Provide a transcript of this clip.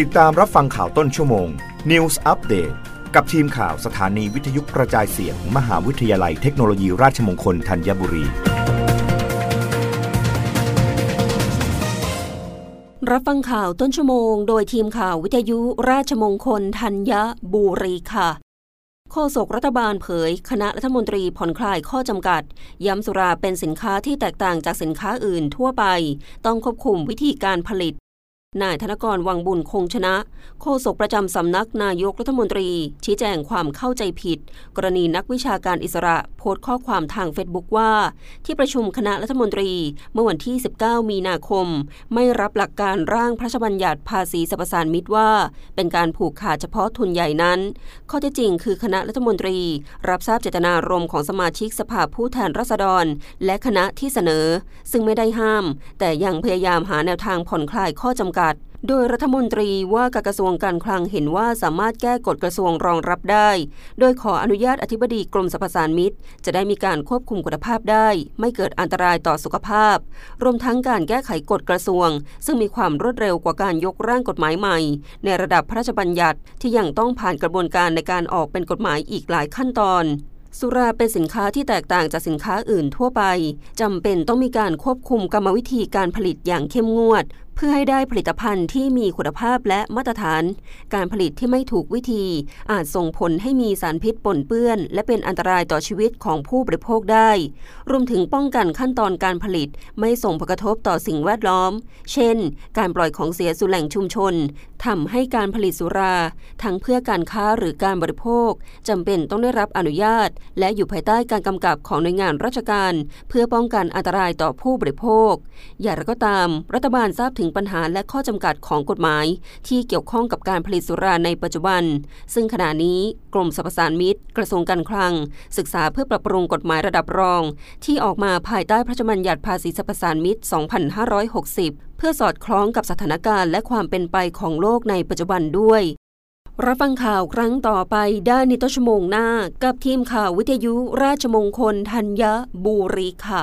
ติดตามรับฟังข่าวต้นชั่วโมง News Update กับทีมข่าวสถานีวิทยุกระจายเสียงมมหาวิทยาลัยเทคโนโลยีราชมงคลธัญบุรี รับฟังข่าวต้นชั่วโมง โดยทีมข่าววิทยุราชมงคลธัญบุรีค่ะโฆษกรัฐบาลเผย คณะรัฐมนตรีผ่อนคลายข้อจำกัด ย้ำสุราเป็นสินค้าที่แตกต่างจากสินค้าอื่นทั่วไป ต้องควบคุมวิธีการผลิต นายธนกรวังบุญคงชนะ โฆษกประจำสำนักนายกรัฐมนตรี ชี้แจงความเข้าใจผิด กรณีนักวิชาการอิสระโพสต์ข้อความทางเฟซบุ๊กว่า ที่ประชุมคณะรัฐมนตรี เมื่อวันที่ 19 มีนาคม ไม่รับหลักการร่างพระราชบัญญัติภาษีสรรพสานมิตรว่า เป็นการผูกขาดเฉพาะทุนใหญ่นั้น ข้อเท็จจริงคือคณะรัฐมนตรี รับทราบเจตนารมณ์ของสมาชิกสภาผู้แทนราษฎร และคณะที่เสนอ ซึ่งไม่ได้ห้าม แต่ยังพยายามหาแนวทางผ่อนคลายข้อจำกัดโดยรัฐมนตรีว่าการกระทรวงการคลังเห็นว่าสามารถแก้กฎกระทรวงรองรับได้ โดยขออนุญาตอธิบดีกรมสรรพสานมิตร จะได้มีการควบคุมคุณภาพได้ ไม่เกิดอันตรายต่อสุขภาพ รวมทั้งการแก้ไขกฎกระทรวง ซึ่งมีความรวดเร็วกว่าการยกร่างกฎหมายใหม่ ในระดับพระราชบัญญัติที่ยังต้องผ่านกระบวนการในการออกเป็นกฎหมายอีกหลายขั้นตอนสุราเป็นสินค้าที่แตกต่างจากสินค้าอื่นทั่วไปจำเป็นต้องมีการควบคุมกรรมวิธีการผลิตอย่างเข้มงวดเพื่อให้ได้ผลิตภัณฑ์ที่มีคุณภาพและมาตรฐาน การผลิตที่ไม่ถูกวิธี อาจส่งผลให้มีสารพิษปนเปื้อน และเป็นอันตรายต่อชีวิตของผู้บริโภคได้ รวมถึงป้องกันขั้นตอนการผลิต ไม่ส่งผลกระทบต่อสิ่งแวดล้อม เช่น การปล่อยของเสียสู่แหล่งชุมชนทำให้การผลิตสุรา ทั้งเพื่อการค้าหรือการบริโภคจำเป็นต้องได้รับอนุญาต และอยู่ภายใต้การกำกับของหน่วยงานราชการ เพื่อป้องกันอันตรายต่อผู้บริโภค อย่างไรก็ตาม รัฐบาลทราบถึงถึงปัญหาและข้อจำกัดของกฎหมาย ที่เกี่ยวข้องกับการผลิตสุราในปัจจุบัน ซึ่งขณะนี้กรมสรรพสานมิตร กระทรวงการคลัง ศึกษาเพื่อปรับปรุงกฎหมายระดับรอง ที่ออกมาภายใต้พระราชบัญญัติภาษีสรรพสานมิตร 2560 เพื่อสอดคล้องกับสถานการณ์และความเป็นไปของโลกในปัจจุบันด้วยรับฟังข่าวครั้งต่อไปได้ในต้นชั่วโมงหน้า กับทีมข่าววิทยุราชมงคลธัญบุรีค่ะ